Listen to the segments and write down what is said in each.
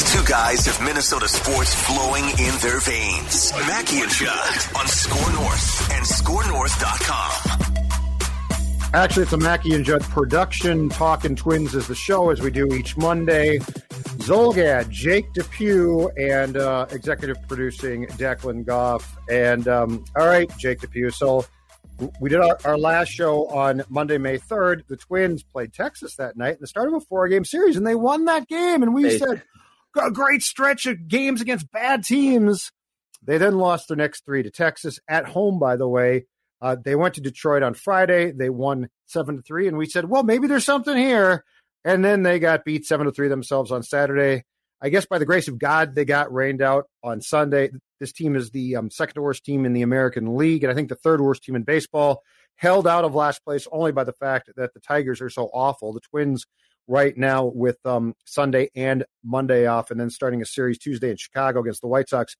These two guys have Minnesota sports flowing in their veins. Mackey and Judd on SKOR North and SKORNorth.com. Actually, it's a Mackey and Judd production. Talking Twins is the show as we do each Monday. Zulgad, Jake Depew, and uh, executive producing Declan Goff. And um, all right, Jake Depew. So we did our, our, last show on Monday, May 3rd. The Twins played Texas that night in the start of a four game series, and they won that game. And we they, said, a great stretch of games against bad teams. They then lost their next three to Texas at home, by the way. Uh, they went to Detroit on Friday. They won seven to three, and we said, well, maybe there's something here. And then they got beat seven to three themselves on Saturday. I guess by the grace of God, they got rained out on Sunday. This team is the um, second worst team in the American League, and I think the third worst team in baseball. Held out of last place only by the fact that the Tigers are so awful. The Twins right now with um, Sunday and Monday off, and then starting a series Tuesday in Chicago against the White Sox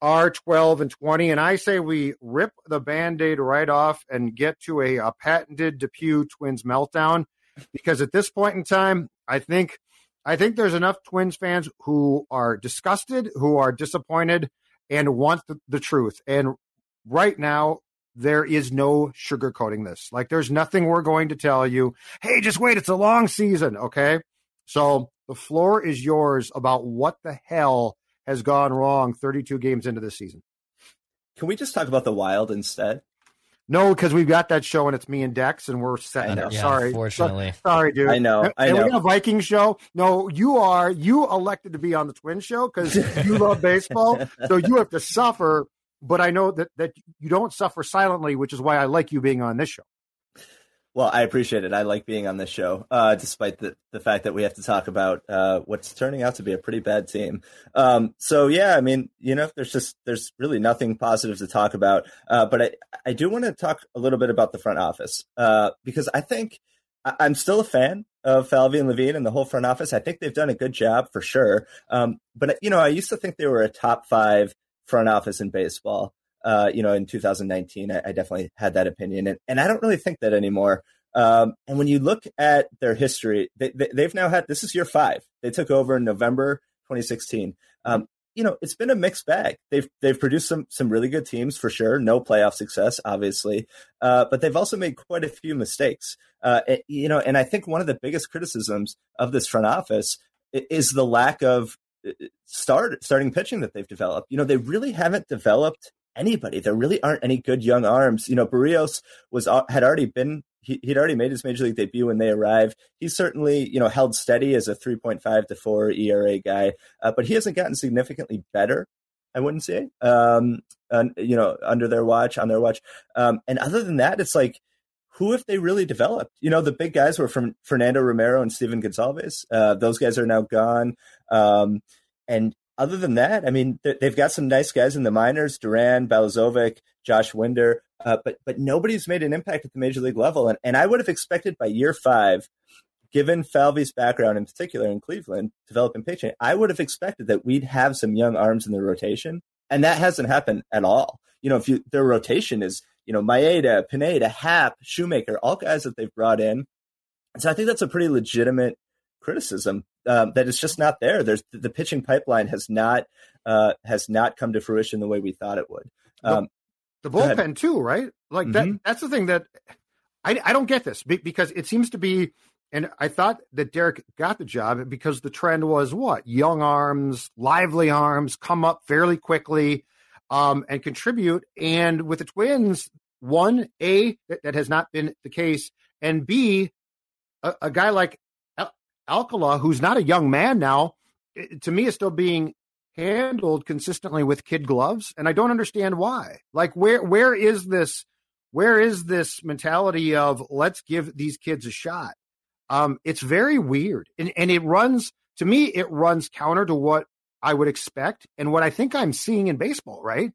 are 12 and 20. And I say we rip the band aid right off and get to a, a patented Depew Twins meltdown because at this point in time, I think. I think there's enough Twins fans who are disgusted, who are disappointed, and want the, the truth. And right now, there is no sugarcoating this. Like, there's nothing we're going to tell you. Hey, just wait. It's a long season. Okay. So the floor is yours about what the hell has gone wrong 32 games into this season. Can we just talk about the Wild instead? No, because we've got that show and it's me and Dex and we're set now. Yeah, sorry. Fortunately. sorry, dude. I know. I know. we got a Viking show. No, you are. You elected to be on the Twin show because you love baseball. So you have to suffer but I know that that you don't suffer silently, which is why I like you being on this show. Well, I appreciate it. I like being on this show, uh, despite the, the fact that we have to talk about uh, what's turning out to be a pretty bad team. Um, so yeah, I mean, you know, there's just there's really nothing positive to talk about. Uh, but I I do want to talk a little bit about the front office uh, because I think I'm still a fan of Falvey and Levine and the whole front office. I think they've done a good job for sure. Um, but you know, I used to think they were a top five front office in baseball. Uh, you know, in 2019, I, I, definitely had that opinion, and, and I don't really think that anymore. Um, and when you look at their history, they, they, have now had this is year five. They took over in November 2016. Um, you know, it's been a mixed bag. They've they've produced some some really good teams for sure. No playoff success, obviously, uh, but they've also made quite a few mistakes. Uh, it, you know, and I think one of the biggest criticisms of this front office is the lack of start starting pitching that they've developed. You know, they really haven't developed anybody. There really aren't any good young arms. You know, Berrios was uh, had already been he, would already made his major league debut when they arrived. He's certainly you know held steady as a 3.5 to 4 ERA guy, uh, but he hasn't gotten significantly better. I wouldn't say, um, and, you know, under their watch, on their watch. Um, and other than that, it's like, who have they really developed? You know, the big guys were from Fernando Romero and Stephen Gonsalves. Uh, those guys are now gone. Um, and other than that, I mean, they've got some nice guys in the minors: Duran, Balazovic, Josh Winder. Uh, but but nobody's made an impact at the major league level. And and I would have expected by year five, given Falvey's background in particular in Cleveland, developing pitching, I would have expected that we'd have some young arms in the rotation, and that hasn't happened at all. You know, if you their rotation is you know Maeda, Pineda, Happ, Shoemaker, all guys that they've brought in. So I think that's a pretty legitimate criticism um, that it's just not there. There's the pitching pipeline has not uh, has not come to fruition the way we thought it would. Um, the bullpen too, right? Like mm-hmm. that. That's the thing that I I don't get this because it seems to be and I thought that Derek got the job because the trend was what young arms, lively arms, come up fairly quickly, um, and contribute. And with the Twins, one a that, that has not been the case, and b a, a guy like Al- Alcala, who's not a young man now, to me is still being handled consistently with kid gloves, and I don't understand why. Like, where where is this? Where is this mentality of let's give these kids a shot? Um, it's very weird, and and it runs to me. It runs counter to what I would expect and what I think I'm seeing in baseball. Right?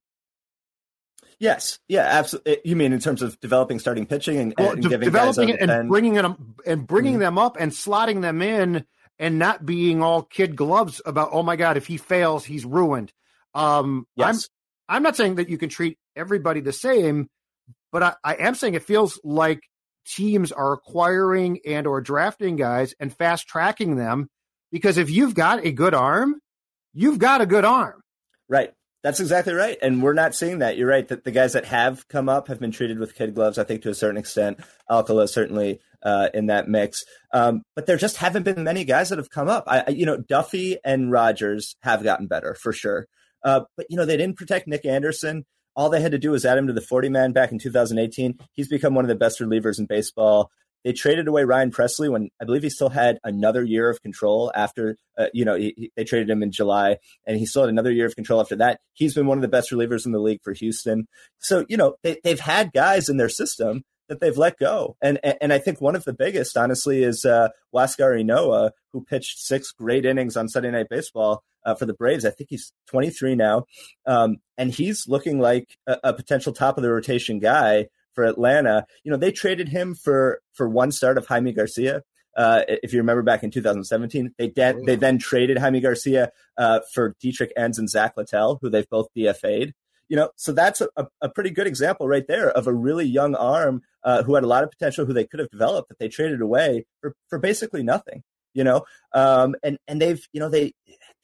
Yes, yeah, absolutely. You mean in terms of developing starting pitching and, well, and de- developing it and bringing it and bringing mm-hmm. them up and slotting them in and not being all kid gloves about oh my god if he fails he's ruined. Um, yes. I'm I'm not saying that you can treat everybody the same, but I, I am saying it feels like teams are acquiring and or drafting guys and fast tracking them because if you've got a good arm, you've got a good arm. Right. That's exactly right. And we're not seeing that. You're right that the guys that have come up have been treated with kid gloves, I think, to a certain extent. Alcala certainly uh, in that mix. Um, but there just haven't been many guys that have come up. I, you know, Duffey and Rogers have gotten better for sure. Uh, but, you know, they didn't protect Nick Anderson. All they had to do was add him to the 40 man back in 2018. He's become one of the best relievers in baseball. They traded away Ryan Pressly when I believe he still had another year of control after, uh, you know, he, he, they traded him in July and he still had another year of control after that. He's been one of the best relievers in the league for Houston. So, you know, they, they've had guys in their system that they've let go. And, and I think one of the biggest, honestly, is uh, Huascar Ynoa, who pitched six great innings on Sunday Night Baseball uh, for the Braves. I think he's 23 now. Um, and he's looking like a, a, potential top of the rotation guy for Atlanta. You know, they traded him for for one start of Jaime Garcia. Uh, if you remember back in 2017, they de- they then traded Jaime Garcia uh, for Dietrich Enns and Zach Littell, who they've both DFA'd. You know, so that's a, a pretty good example right there of a really young arm uh, who had a lot of potential, who they could have developed that they traded away for, for basically nothing. You know, um, and and they've you know they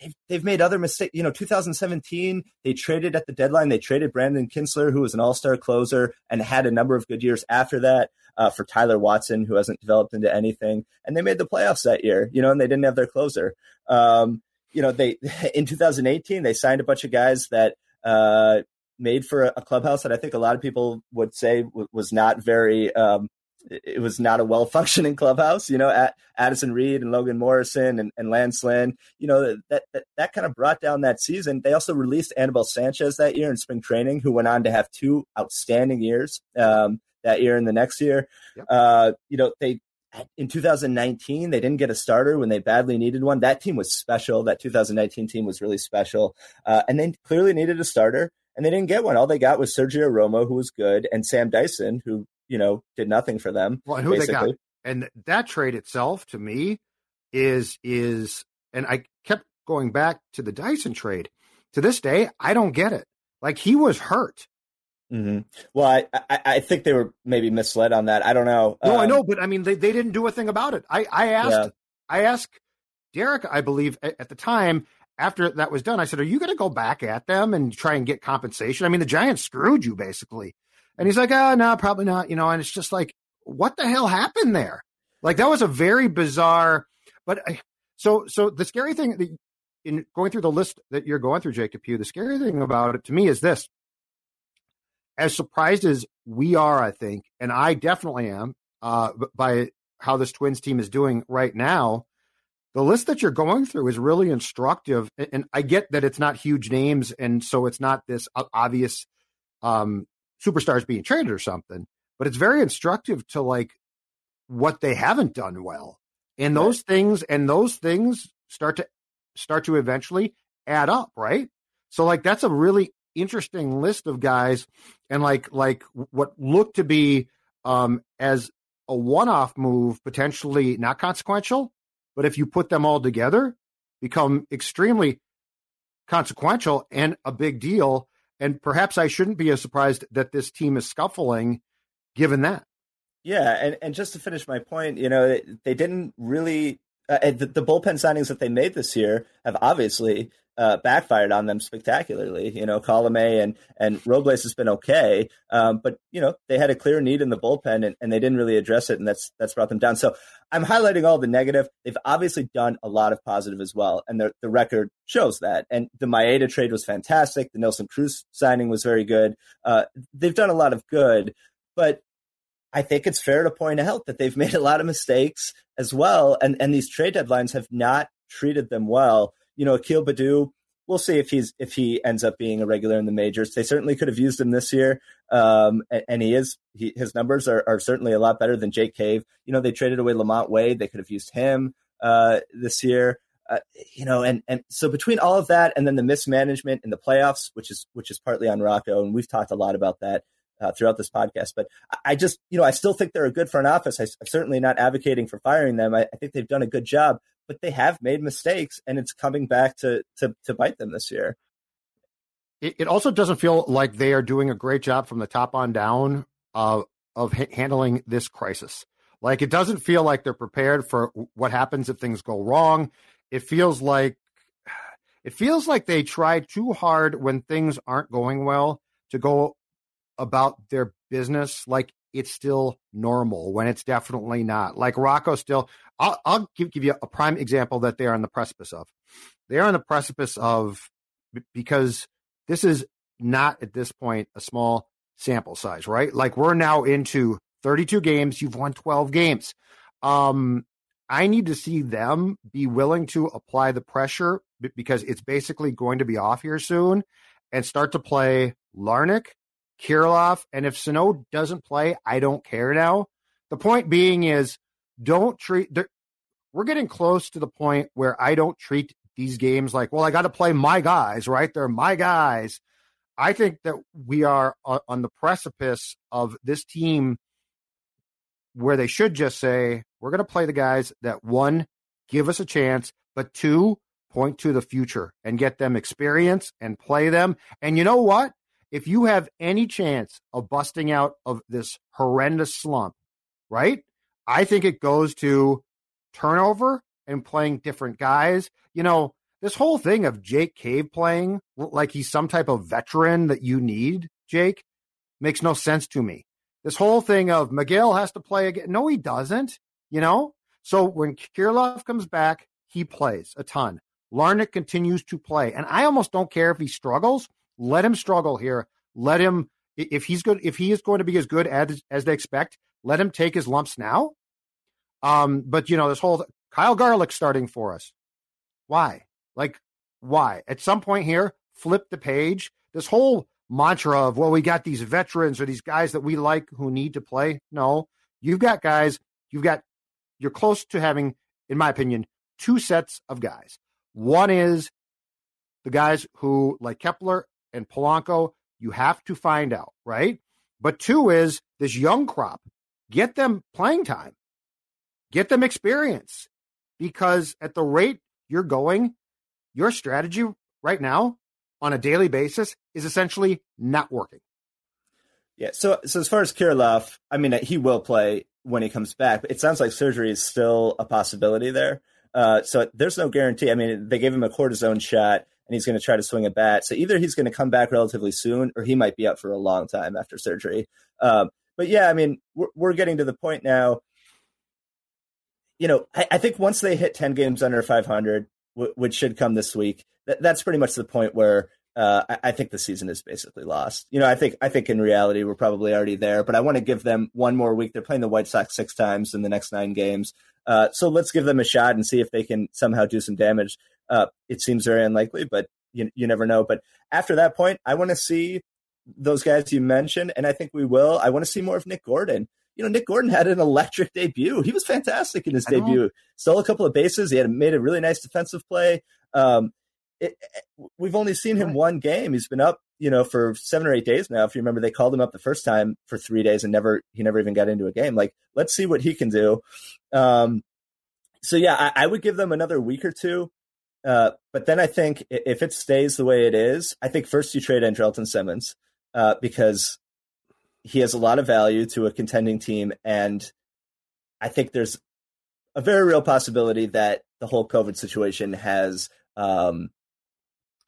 they've, they've made other mistakes. You know, 2017, they traded at the deadline. They traded Brandon Kintzler, who was an all star closer and had a number of good years after that, uh, for Tyler Watson, who hasn't developed into anything. And they made the playoffs that year, you know, and they didn't have their closer. Um, you know, they in 2018, they signed a bunch of guys that uh, made for a, clubhouse that I think a lot of people would say was not very um, it was not a well functioning clubhouse. You know, at Addison Reed and Logan Morrison and, and Lance Lynn, you know, that, that, that kind of brought down that season. They also released Anibal Sanchez that year in spring training, who went on to have two outstanding years um, that year and the next year. Yep. Uh, you know, they, in 2019, they didn't get a starter when they badly needed one. That team was special. That 2019 team was really special. Uh, and they clearly needed a starter and they didn't get one. All they got was Sergio Romo, who was good, and Sam Dyson, who you know, did nothing for them. Well, who basically. they got, and that trade itself to me is is, and I kept going back to the Dyson trade. To this day, I don't get it. Like he was hurt. Mm-hmm. Well, I, I, I think they were maybe misled on that. I don't know. No, um, I know, but I mean, they, they didn't do a thing about it. I I asked yeah. I asked Derek, I believe at the time after that was done, I said, "Are you going to go back at them and try and get compensation?" I mean, the Giants screwed you basically. And he's like, oh, no, probably not. You know, and it's just like, what the hell happened there? Like that was a very bizarre, but I, so, so the scary thing in going through the list that you're going through, Jake Depew, the scary thing about it to me is this. As surprised as we are, I think, and I definitely am, uh, by how this Twins team is doing right now, the list that you're going through is really instructive. And I get that it's not huge names, and so it's not this obvious um, superstars being traded or something, but it's very instructive to like what they haven't done well. And those right. things and those things start to start to eventually add up, right? So like that's a really interesting list of guys and like like what looked to be um as a one-off move potentially not consequential, but if you put them all together become extremely consequential and a big deal and perhaps I shouldn't be as surprised that this team is scuffling given that. Yeah, and, and just to finish my point, you know, they, didn't really uh, the, the, bullpen signings that they made this year have obviously uh, backfired on them spectacularly. You know, Colome and and Robles has been okay, um, but you know they had a clear need in the bullpen and, and they didn't really address it, and that's that's brought them down. So I'm highlighting all the negative. They've obviously done a lot of positive as well, and the the record shows that. And the Maeda trade was fantastic. The Nelson Cruz signing was very good. Uh, they've done a lot of good, but I think it's fair to point out that they've made a lot of mistakes as well, and and these trade deadlines have not treated them well you know, Akil Baddoo, we'll see if he's if he ends up being a regular in the majors. They certainly could have used him this year, um, and, and, he is. He, his numbers are, are certainly a lot better than Jake Cave. You know, they traded away LaMonte Wade. They could have used him uh, this year. Uh, you know, and and so between all of that and then the mismanagement in the playoffs, which is which is partly on Rocco, and we've talked a lot about that. Uh, throughout this podcast, but I just, you know, I still think they're a good front office. I, am certainly not advocating for firing them. I, I think they've done a good job, but they have made mistakes and it's coming back to to, to bite them this year. It, it also doesn't feel like they are doing a great job from the top on down of of handling this crisis. Like it doesn't feel like they're prepared for what happens if things go wrong. It feels like it feels like they try too hard when things aren't going well to go about their business like it's still normal when it's definitely not. Like Rocco still, I'll, I'll give, give you a prime example that they are on the precipice of. They are on the precipice of because this is not at this point a small sample size, right? Like we're now into 32 games. You've won 12 games. Um, I need to see them be willing to apply the pressure because it's basically going to be off here soon and start to play Larnach, Kirilloff, and if Sano doesn't play, I don't care now. The point being is don't treat we're getting close to the point where I don't treat these games like, well, I got to play my guys, right? They're my guys. I think that we are uh, on the precipice of this team where they should just say, we're going to play the guys that one, give us a chance, but two, point to the future and get them experience and play them. And you know what? If you have any chance of busting out of this horrendous slump, right? I think it goes to turnover and playing different guys. You know, this whole thing of Jake Cave playing like he's some type of veteran that you need, Jake, makes no sense to me. This whole thing of Miguel has to play again. No, he doesn't, you know? So when Kirilloff comes back, he plays a ton. Larnach continues to play. And I almost don't care if he struggles. Let him struggle here. Let him, if he's good, if he is going to be as good as, as they expect, let him take his lumps now um, but you know, this whole Kyle Garlick starting for us. Why? Like, why? At some point here, flip the page. This whole mantra of, well, we got these veterans or these guys that we like who need to play. No, you've got guys, you've got, you're close to having, in my opinion, two sets of guys. One is the guys who, like Kepler and Polanco, you have to find out, right? But two is this young crop. Get them playing time. Get them experience because at the rate you're going, your strategy right now on a daily basis is essentially not working. Yeah. So, so as far as Kirilloff, I mean, he will play when he comes back. But it sounds like surgery is still a possibility there. Uh, so there's no guarantee. I mean, they gave him a cortisone shot and he's going to try to swing a bat. So either he's going to come back relatively soon or he might be out for a long time after surgery. Um, but yeah, I mean, we're, we're getting to the point now you know, I, I, think once they hit 10 games under 500, w- which should come this week, th- that's pretty much the point where uh, I-, I, think the season is basically lost. You know, I think I think in reality we're probably already there, but I want to give them one more week. They're playing the White Sox six times in the next nine games, uh, so let's give them a shot and see if they can somehow do some damage. Uh, it seems very unlikely, but you you never know. But after that point, I want to see those guys you mentioned, and I think we will. I want to see more of Nick Gordon you know, Nick Gordon had an electric debut. He was fantastic in his I debut. Know. Stole a couple of bases. He had made a really nice defensive play. Um, it, it, we've only seen him one game. He's been up, you know, for seven or eight days now. If you remember, they called him up the first time for three days and never he never even got into a game. Like, let's see what he can do. Um, so yeah, I, I would give them another week or two. Uh, but then I think if it stays the way it is, I think first you trade Andrelton Simmons uh, because he has a lot of value to a contending team, and I think there's a very real possibility that the whole COVID situation has um,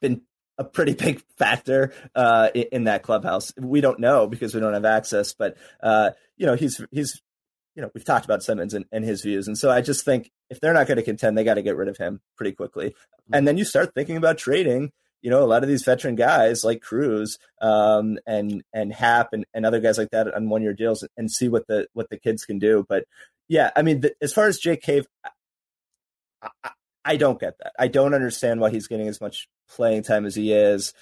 been a pretty big factor uh, in, that clubhouse. We don't know because we don't have access, but uh, you know he's he's you know we've talked about Simmons and, and his views, and so I just think if they're not going to contend, they got to get rid of him pretty quickly, and then you start thinking about trading. You know, a lot of these veteran guys like Cruz um, and and Happ and, and other guys like that on one year deals, and see what the what the kids can do. But yeah, I mean, the, as far as Jake Cave, I, I, I don't get that. I don't understand why he's getting as much playing time as he is.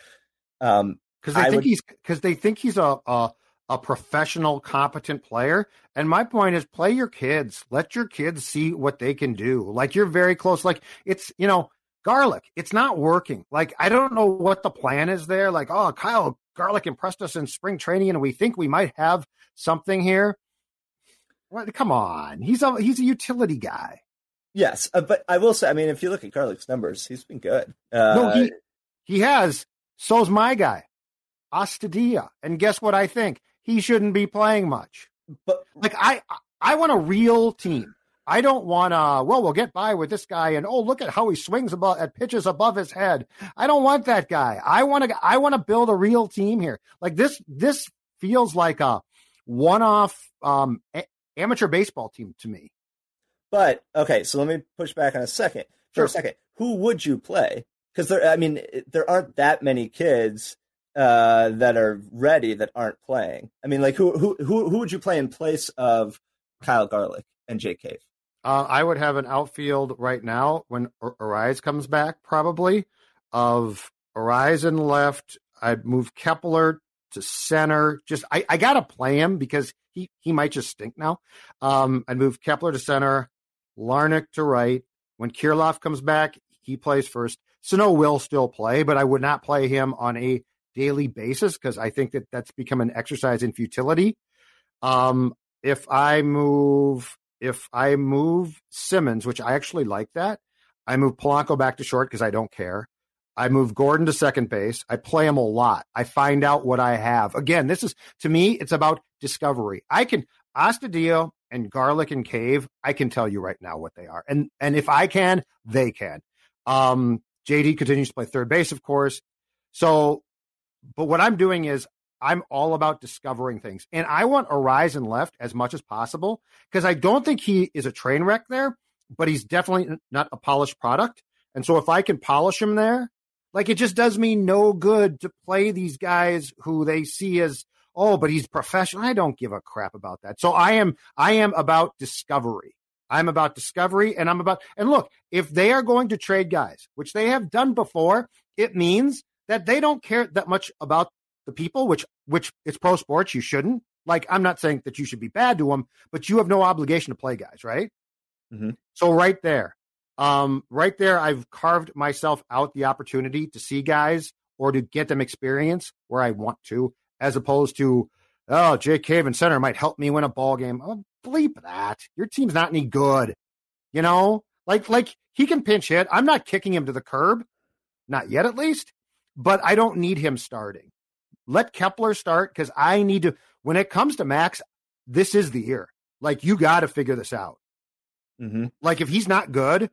Um, because they I think would... he's because they think he's a, a a professional, competent player. And my point is, play your kids. Let your kids see what they can do. Like you're very close. Like it's you know, Garlick, It's not working. Like I don't know what the plan is there. Like oh, Kyle Garlick impressed us in spring training, and we think we might have something here. What? Come on, he's a he's a utility guy. Yes, uh, but I will say, I mean, if you look at Garlick's numbers, he's been good. Uh, no, he he has. So's my guy, Astudillo, and guess what? I think he shouldn't be playing much. But like I, I want a real team. I don't want to. Well, we'll get by with this guy, and oh, look at how he swings above at pitches above his head. I don't want that guy. I want to. I want to build a real team here. Like this. This feels like a one-off um, a- amateur baseball team to me. But okay, so let me push back on a second for sure. a second. Who would you play? Because there, I mean, there aren't that many kids uh, that are ready that aren't playing. I mean, like who who who who would you play in place of Kyle Garlick and Jake Cave? Uh, I would have an outfield right now when Arraez comes back, probably of Arraez in left. I'd move Kepler to center. Just I, I gotta play him because he he might just stink now. Um, I'd move Kepler to center. Larnach to right. When Kirilloff comes back, he plays first. Sano will still play, but I would not play him on a daily basis because I think that that's become an exercise in futility. Um, if I move, if I move Simmons, which I actually like that, I move Polanco back to short because I don't care. I move Gordon to second base. I play him a lot. I find out what I have. Again, this is to me, it's about discovery. I can Astudillo and Garlick and Cave, I can tell you right now what they are. And and if I can, they can. Um, JD continues to play third base, of course. So, but what I'm doing is I'm all about discovering things. And I want Arraez left as much as possible because I don't think he is a train wreck there, but he's definitely not a polished product. And so if I can polish him there, like it just does me no good to play these guys who they see as oh, but he's professional. I don't give a crap about that. So I am I am about discovery. I'm about discovery and I'm about and look, if they are going to trade guys, which they have done before, it means that they don't care that much about the people, which which it's pro sports, you shouldn't. Like I'm not saying that you should be bad to them, but you have no obligation to play guys, right? Mm-hmm. So right there, um, right there, I've carved myself out the opportunity to see guys or to get them experience where I want to as opposed to, oh, Jake Cave and center might help me win a ball game. Oh, bleep that. Your team's not any good. You know, like like he can pinch hit. I'm not kicking him to the curb, not yet at least, but I don't need him starting. Let Kepler start because I need to. When it comes to Max, this is the year. Like you got to figure this out. Mm-hmm. Like if he's not good,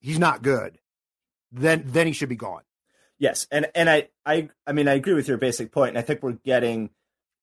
he's not good. Then then he should be gone. Yes, and and I I I mean I agree with your basic point, and I think we're getting.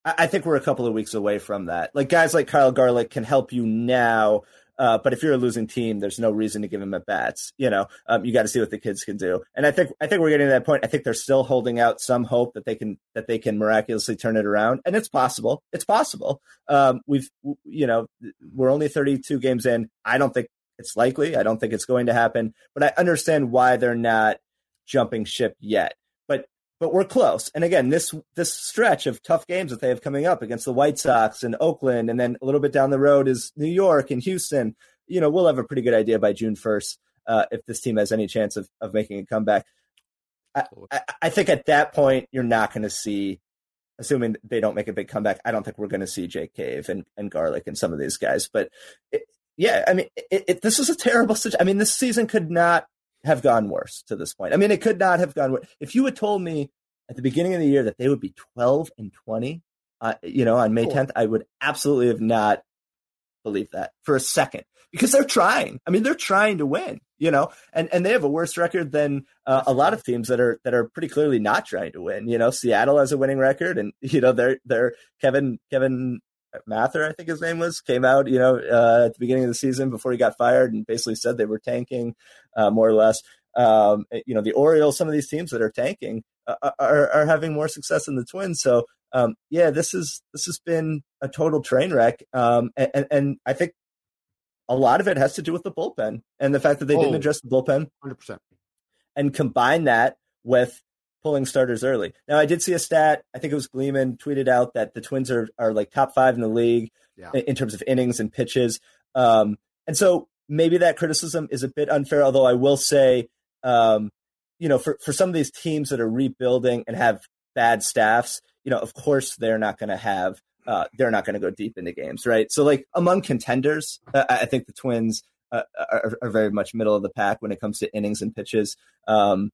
I think we're a couple of weeks away from that. Like guys like Kyle Garlick can help you now, uh, but if you're a losing team, there's no reason to give him at bats. You know, um, you got to see what the kids can do. And I think I think we're getting to that point. I think they're still holding out some hope that they can that they can miraculously turn it around, and it's possible. It's possible. Um, we've you know we're only 32 games in. I don't think it's likely. I don't think it's going to happen, but I understand why they're not jumping ship yet. But we're close. And again, this this stretch of tough games that they have coming up against the White Sox and Oakland, and then a little bit down the road is New York and Houston. You know, we'll have a pretty good idea by June first uh, if this team has any chance of of making a comeback. I, I, I think at that point you're not going to see, assuming they don't make a big comeback. I don't think we're going to see Jake Cave and, and Garlick and some of these guys. But it, yeah, I mean, it, it, this is a terrible situation. I mean, this season could not have gone worse to this point. I mean, it could not have gone worse. If you had told me at the beginning of the year that they would be 12 and 20, uh, you know, on May 10th, I would absolutely have not believed that for a second because they're trying. I mean, they're trying to win, you know, and, and they have a worse record than uh, a lot of teams that are that are pretty clearly not trying to win. You know, Seattle has a winning record, and you know they're they're Kevin Kevin Mather, I think his name was, came out, you know, uh, at the beginning of the season before he got fired and basically said they were tanking, uh, more or less. Um, you know, the Orioles, some of these teams that are tanking uh, are, are having more success than the Twins. So, um, yeah, this is this has been a total train wreck, um, and, and I think a lot of it has to do with the bullpen and the fact that they oh, didn't address the bullpen, hundred percent, and combine that with pulling starters early. Now, I did see a stat. I think it was Gleeman tweeted out that the Twins are are like top five in the league yeah. in, in, terms of innings and pitches, um, and so maybe that criticism is a bit unfair. Although I will say, um, you know, for for some of these teams that are rebuilding and have bad staffs, you know, of course they're not going to have uh, they're not going to go deep into games, right? So, like among contenders, uh, I think the Twins uh, are, are, very much middle of the pack when it comes to innings and pitches. Um,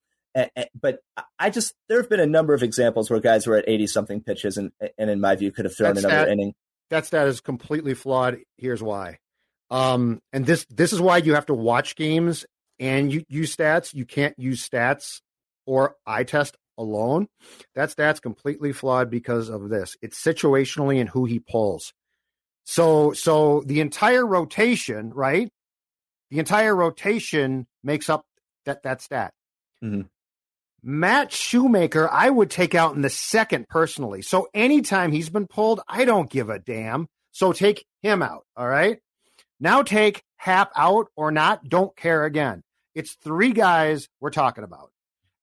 but I just there have been a number of examples where guys were at eighty something pitches, and and in my view, could have thrown another inning. That stat is completely flawed. Here's why. Um, and this this is why you have to watch games and you use stats. You can't use stats or eye test alone, that stat's completely flawed because of this. It's situationally and who he pulls. So so the entire rotation, right? The entire rotation makes up that that stat. Mm-hmm. Matt Shoemaker, I would take out in the second personally. So anytime he's been pulled, I don't give a damn. So take him out. All right. Now take Happ out or not. Don't care again. It's three guys we're talking about.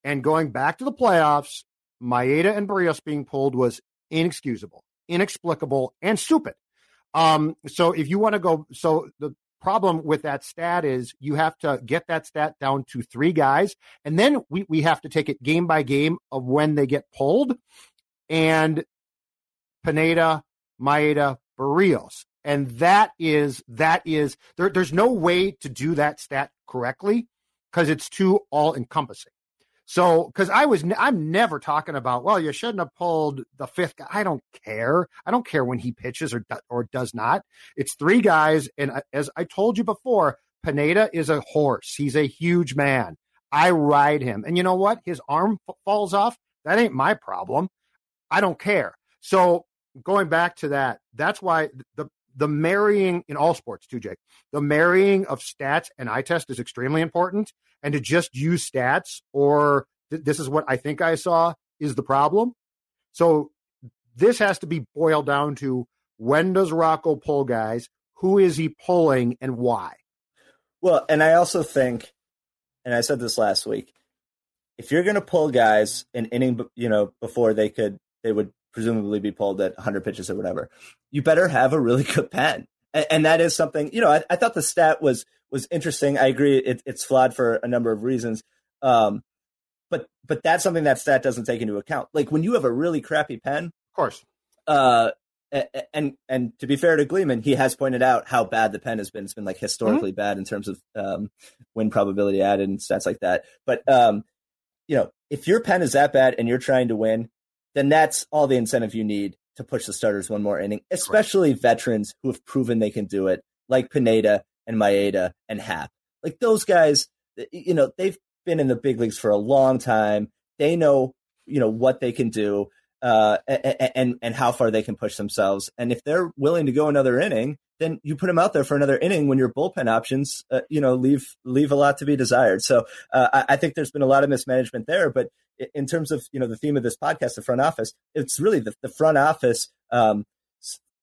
And going back to the playoffs, Maeda and Berrios being pulled was inexcusable, inexplicable, and stupid. Um, so if you want to go, so the problem with that stat is you have to get that stat down to three guys, and then we, we have to take it game by game of when they get pulled. And Pineda, Maeda, Berrios. And that is that is there, there's no way to do that stat correctly because it's too all encompassing. So, because I was, I'm never talking about, well, you shouldn't have pulled the fifth guy. I don't care. I don't care when he pitches or or does not. It's three guys, and as I told you before, Pineda is a horse. He's a huge man. I ride him, and you know what? His arm f- falls off. That ain't my problem. I don't care. So, going back to that, that's why the the marrying in all sports too, Jake. The marrying of stats and eye test is extremely important and to just use stats or th- this is what I think I saw is the problem. So this has to be boiled down to when does Rocco pull guys? Who is he pulling and why? Well, and I also think, and I said this last week, if you're going to pull guys an inning, you know, before they could, they would presumably be pulled at 100 pitches or whatever, you better have a really good pen. And, and that is something, you know, I, I thought the stat was was interesting. I agree, it, it's flawed for a number of reasons. Um, but but that's something that stat doesn't take into account. Like when you have a really crappy pen, of course. Uh, and and to be fair to Gleeman, he has pointed out how bad the pen has been. It's been like historically mm-hmm. bad in terms of um, win probability added and stats like that. But um, you know, if your pen is that bad and you're trying to win, then that's all the incentive you need to push the starters one more inning, especially veterans who have proven they can do it, like Pineda and Maeda and Happ. Like those guys, you know, they've been in the big leagues for a long time. They know, you know, what they can do uh, and and how far they can push themselves. And if they're willing to go another inning, then you put them out there for another inning when your bullpen options, uh, you know, leave leave a lot to be desired. So uh, I, I, think there's been a lot of mismanagement there. But in terms of you know the theme of this podcast, the front office, it's really the, the front office um,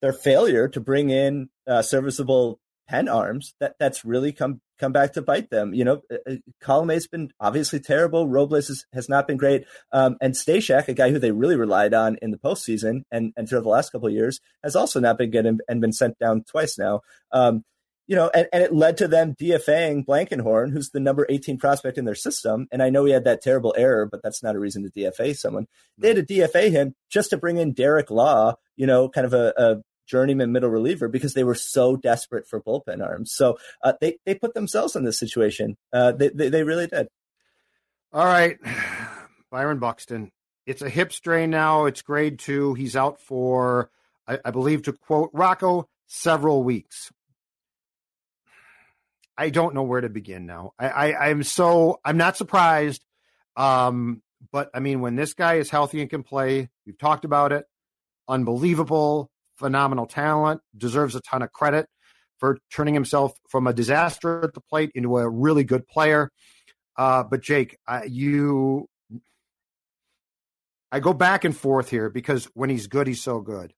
their failure to bring in uh, serviceable pen arms that that's really come come back to bite them. You know, uh, uh, Colomé's been obviously terrible. Robles is, has not been great, um, and Stashak, a guy who they really relied on in the postseason and and throughout the last couple of years, has also not been good and, and been sent down twice now. Um, you know, and, and it led to them DFAing Blankenhorn, who's the number 18 prospect in their system. And I know he had that terrible error, but that's not a reason to DFA someone. They had to DFA him just to bring in Derek Law, you know, kind of a, a journeyman middle reliever because they were so desperate for bullpen arms. So uh, they they put themselves in this situation. Uh, they, they, they really did. All right, Byron Buxton. It's a hip strain now. It's grade two. He's out for, I, I believe, to quote Rocco, several weeks. I don't know where to begin now. I, I I'm so I'm not surprised. Um, but I mean, when this guy is healthy and can play, we've talked about it. Unbelievable, phenomenal talent, deserves a ton of credit for turning himself from a disaster at the plate into a really good player. Uh, but Jake, uh, you, I go back and forth here because when he's good, he's so good.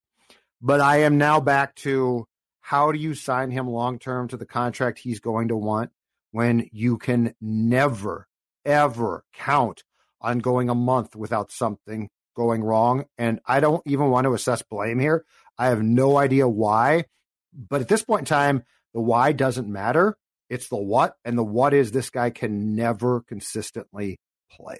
But I am now back to how do you sign him long term to the contract he's going to want when you can never, ever count on going a month without something going wrong? And I don't even want to assess blame here. I have no idea why. But at this point in time, the why doesn't matter. It's the what. And the what is this guy can never consistently play.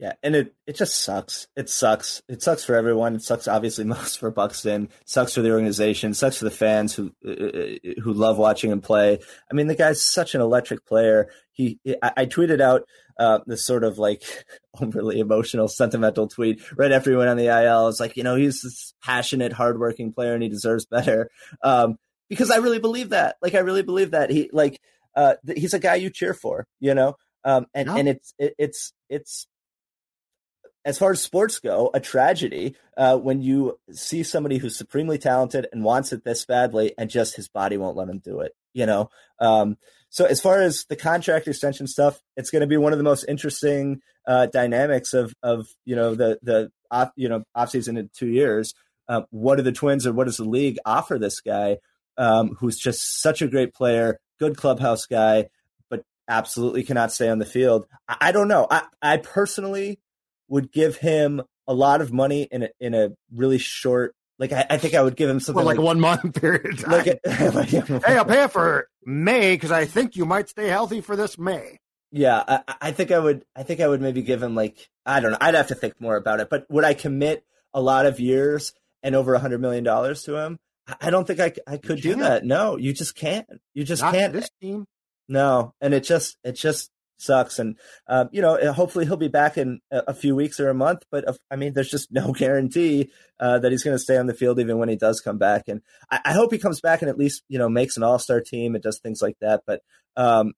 Yeah, and it, it just sucks. It sucks. It sucks for everyone. It sucks obviously most for Buxton. Sucks for the organization. Sucks for the fans who uh, uh, who love watching him play. I mean, the guy's such an electric player. He I, I tweeted out uh, this sort of like overly emotional, sentimental tweet right after he went on the IL. It's like you know he's this passionate, hardworking player and he deserves better. Um, because I really believe that. Like I really believe that he like uh, he's a guy you cheer for. You know. Um, and, no. and it's it, it's it's as far as sports go, a tragedy uh, when you see somebody who's supremely talented and wants it this badly, and just his body won't let him do it. You know. Um, so as far as the contract extension stuff, it's going to be one of the most interesting uh, dynamics of of you know the the off, you know off season in two years. Uh, what do the Twins or what does the league offer this guy, um, who's just such a great player, good clubhouse guy, but absolutely cannot stay on the field? I, I don't know. I, I personally would give him a lot of money in a, in a really short like I, I think I would give him something well, like, like, one month period. Like, hey, I'll pay for May because I think you might stay healthy for this May. Yeah, I, I, think I would. I think I would maybe give him like I don't know. I'd have to think more about it. But would I commit a lot of years and over a hundred million dollars to him? I don't think I, I could do that. No, you just can't. You just Not can't. This team. No, and it just it just sucks. And uh, you know, hopefully he'll be back in a, few weeks or a month. But uh, I mean, there's just no guarantee uh, that he's going to stay on the field even when he does come back. And I, I, hope he comes back and at least you know makes an All Star team and does things like that. But um,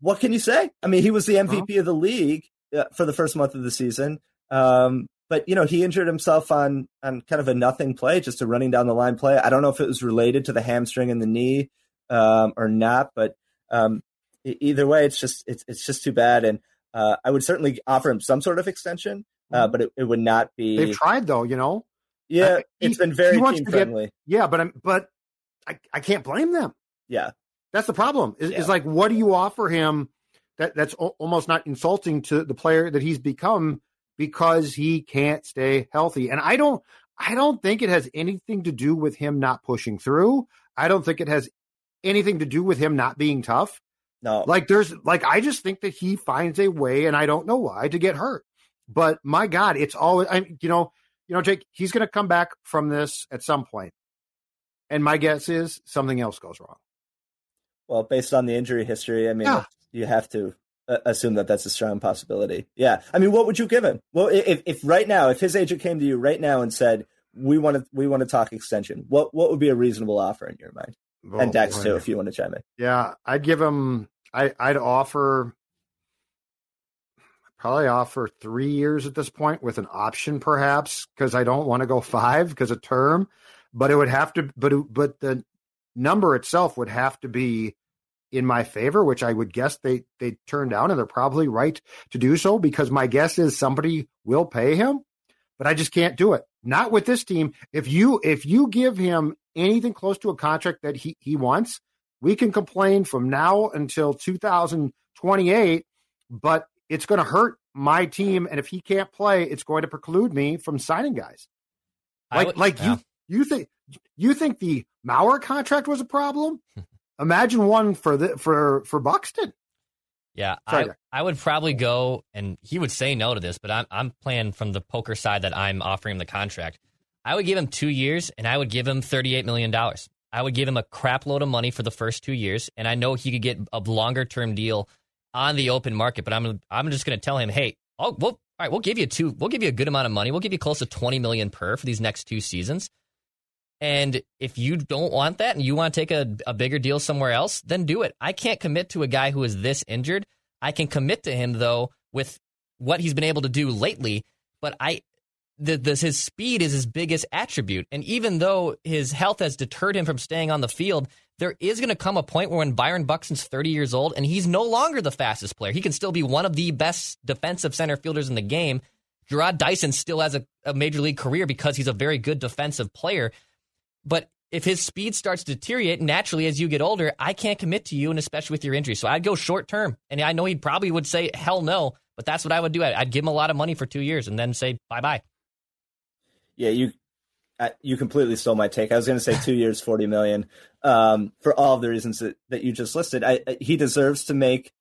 what can you say? I mean, he was the MVP uh-huh. of the league uh, for the first month of the season. Um, but you know, he injured himself on on kind of a nothing play, just a running down the line play. I don't know if it was related to the hamstring and the knee um, or not, but um, either way, it's just it's it's just too bad. And uh, I would certainly offer him some sort of extension, uh, mm-hmm. but it, it, would not be. They've tried though, you know. Yeah, he, it's been very team friendly. Get, yeah, but I'm but I, I can't blame them. Yeah, that's the problem. Is, yeah. is like what do you offer him that that's o- almost not insulting to the player that he's become because he can't stay healthy. And I don't I don't think it has anything to do with him not pushing through. I don't think it has anything to do with him not being tough. No. Like there's like I just think that he finds a way and I don't know why to get hurt. But my God, it's always I you know, you know, Jake, he's gonna come back from this at some point. And my guess is something else goes wrong. Well, based on the injury history, I mean, yeah. you have to uh, assume that that's a strong possibility. Yeah. I mean, what would you give him? Well, if, if right now, if his agent came to you right now and said, we want to, we want to talk extension, what, what would be a reasonable offer in your mind? Oh, and Dex too, if you want to chime in. Yeah. I'd give him I, I'd offer probably offer three years at this point with an option, perhaps, because I don't want to go five because a term. But it would have to, but but the number itself would have to be in my favor, which I would guess they they turn down, and they're probably right to do so because my guess is somebody will pay him, but I just can't do it. Not with this team. If you if you give him anything close to a contract that he he wants, we can complain from now until 2028, but it's going to hurt my team. And if he can't play, it's going to preclude me from signing guys. Like, would, like yeah. you, you think, you think the Mauer contract was a problem? Imagine one for the for for Buxton. Yeah, Sorry, I, I would probably go, and he would say no to this, but I'm I'm playing from the poker side that I'm offering him the contract. I would give him two years, and I would give him thirty eight million dollars. I would give him a crap load of money for the first two years, and I know he could get a longer term deal on the open market. But I'm I'm just going to tell him, hey, oh, we'll, all right, we'll give you two, we'll give you a good amount of money. We'll give you close to twenty million per for these next two seasons, And if you don't want that and you want to take a, a bigger deal somewhere else, then do it. I can't commit to a guy who is this injured. I can commit to him though with what he's been able to do lately. But I, the, his speed is his biggest attribute. And even though his health has deterred him from staying on the field, there is going to come a point where when Byron Buxton's 30 years old and he's no longer the fastest player, he can still be one of the best defensive center fielders in the game. Jarrod Dyson still has a, a major league career because he's a very good defensive player. But if his speed starts to deteriorate naturally as you get older, I can't commit to you, and especially with your injury. So I'd go short term. And I know he probably would say, hell no, but that's what I would do. I'd give him a lot of money for two years and then say bye bye. Yeah, you you completely stole my take. I was going to say two years, forty million, um, for all of the reasons that, that you just listed. I, he deserves to make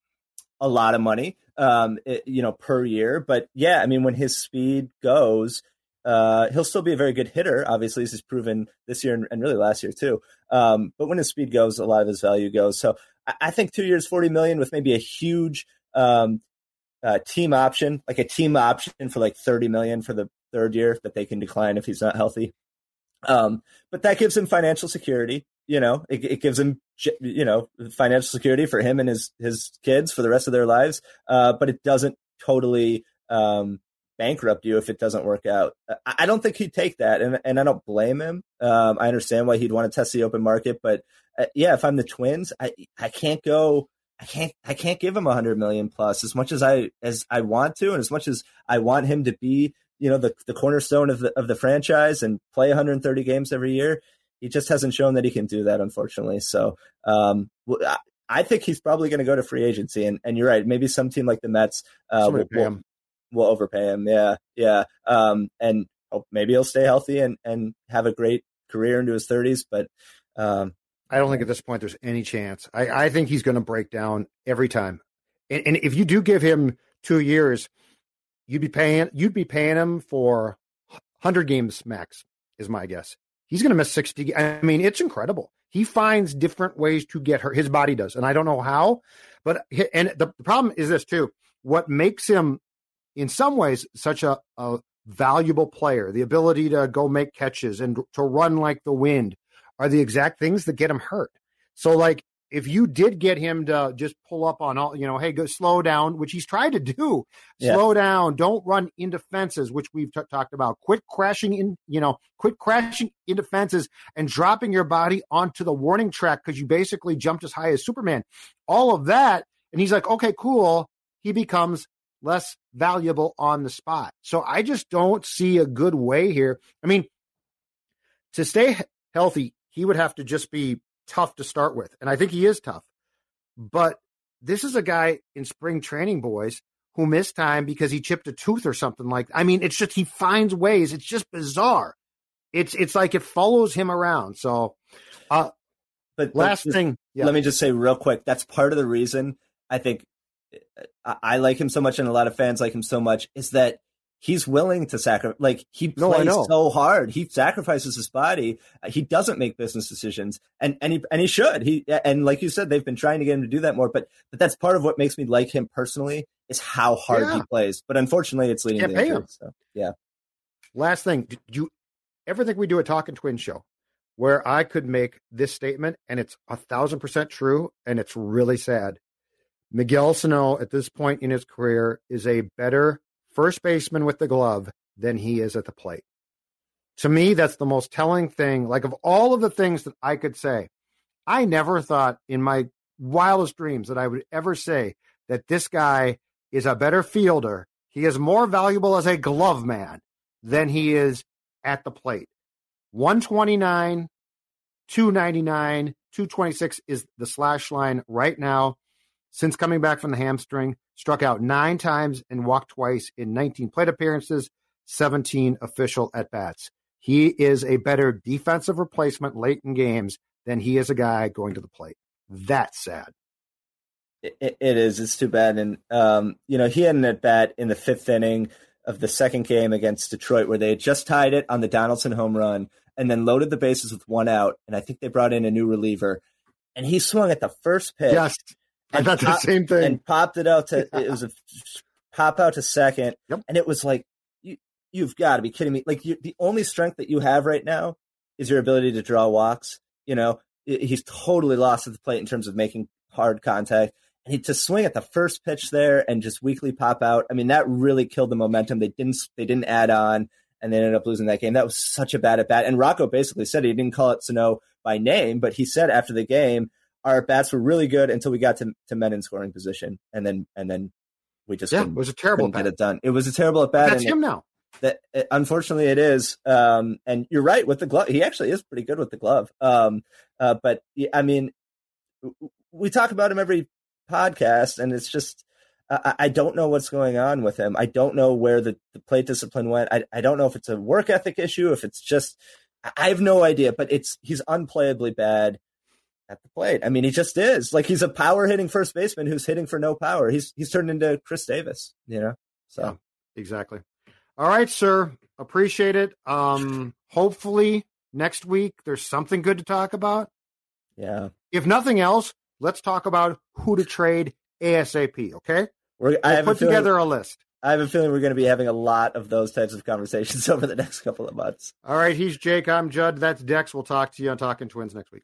a lot of money, um, it, you know, per year. But yeah, I mean, when his speed goes, uh, he'll still be a very good hitter. Obviously, he's proven this year and, and really last year too. Um, but when his speed goes, a lot of his value goes. So I, I think two years, forty million, with maybe a huge um, uh, team option, like a team option for like thirty million for the third year that they can decline if he's not healthy. Um, but that gives him financial security. You know, it, it, gives him you know financial security for him and his his kids for the rest of their lives. Uh, but it doesn't totally um, bankrupt you if it doesn't work out. I don't think he'd take that, and and I don't blame him. Um, I understand why he'd want to test the open market, but uh, yeah, if I'm the Twins, I I can't go. I can't I can't give him a hundred million plus as much as I as I want to, and as much as I want him to be you know the the cornerstone of the of the franchise and play 130 games every year. He just hasn't shown that he can do that, unfortunately. So um, I think he's probably going to go to free agency, and and you're right. Maybe some team like the Mets uh, will, will, will overpay him. Yeah, yeah. Um, and maybe he'll stay healthy and and have a great career into his 30s. But um, I don't think at this point there's any chance. I, I think he's going to break down every time. And, and, if you do give him two years, you'd be paying you'd be paying him for hundred games max. Is my guess. He's going to miss sixty. I mean, it's incredible. He finds different ways to get hurt. His body does, and I don't know how. But and the problem is this too. What makes him in some ways such a, a valuable player, the ability to go make catches and to run like the wind are the exact things that get him hurt. So like if you did get him to just pull up on all, you know, hey, go slow down, which he's tried to do, yeah. slow down, don't run into fences, which we've t- talked about. Quit crashing in, you know, quit crashing into fences and dropping your body onto the warning track because you basically jumped as high as Superman. All of that. And he's like, okay, cool. He becomes less valuable on the spot. So I just don't see a good way here. I mean, to stay healthy, he would have to just be tough to start with. And I think he is tough. But this is a guy in spring training, boys, who missed time because he chipped a tooth or something like I mean, it's just he finds ways. It's just bizarre. It's it's like it follows him around. So uh but last just, thing yeah. let me just say real quick, that's part of the reason I think I like him so much and a lot of fans like him so much is that he's willing to sacrifice. Like he plays no, so hard. He sacrifices his body. He doesn't make business decisions, and and he and he should. He and like you said, they've been trying to get him to do that more. But but that's part of what makes me like him personally is how hard yeah. he plays. But unfortunately, it's leading to injury. So yeah. Last thing, did you ever think we do a Talking Twin show where I could make this statement and it's a thousand percent true and it's really sad? Miguel Sano, at this point in his career, is a better first baseman with the glove than he is at the plate. To me, that's the most telling thing. Like, of all of the things that I could say, I never thought in my wildest dreams that I would ever say that this guy is a better fielder. He is more valuable as a glove man than he is at the plate. 129, 299, 226 is the slash line right now. Since coming back from the hamstring, struck out nine times and walked twice in 19 plate appearances, 17 official at bats. He is a better defensive replacement late in games than he is a guy going to the plate. That's sad. it, it is. It's too bad. And, um, you know, he had an at bat in the fifth inning of the second game against Detroit where they had just tied it on the Donaldson home run and then loaded the bases with one out. And I think they brought in a new reliever. And he swung at the first pitch. Yes. I thought pop, the same thing. And popped it out to it was a pop out to second, yep. and it was like you you've got to be kidding me! Like you, the only strength that you have right now is your ability to draw walks. You know, he's totally lost at the plate in terms of making hard contact. And he to swing at the first pitch there and just weakly pop out. I mean, that really killed the momentum. They didn't they didn't add on and they ended up losing that game. That was such a bad at bat. And Rocco basically said he didn't call it Sano by name, but he said after the game, our bats were really good until we got to, to men in scoring position. And then and then we just yeah, it was a terrible get it done. It was a terrible at bat. That's him it, now. That it, unfortunately it is. Um, and you're right with the glove. He actually is pretty good with the glove. Um, uh, but I mean, we talk about him every podcast, and it's just I, I, don't know what's going on with him. I don't know where the, the plate discipline went. I, I don't know if it's a work ethic issue, if it's just I have no idea. But it's he's unplayably bad at the plate. I mean, he just is. Like he's a power hitting first baseman who's hitting for no power. He's he's turned into Chris Davis, you know. So yeah, exactly. All right, sir. Appreciate it. Um, hopefully next week there's something good to talk about. Yeah. If nothing else, let's talk about who to trade ASAP. Okay. We're, I we'll put feeling, together a list. I have a feeling we're going to be having a lot of those types of conversations over the next couple of months. All right. He's Jake. I'm Judd. That's Dex. We'll talk to you on Talking Twins next week.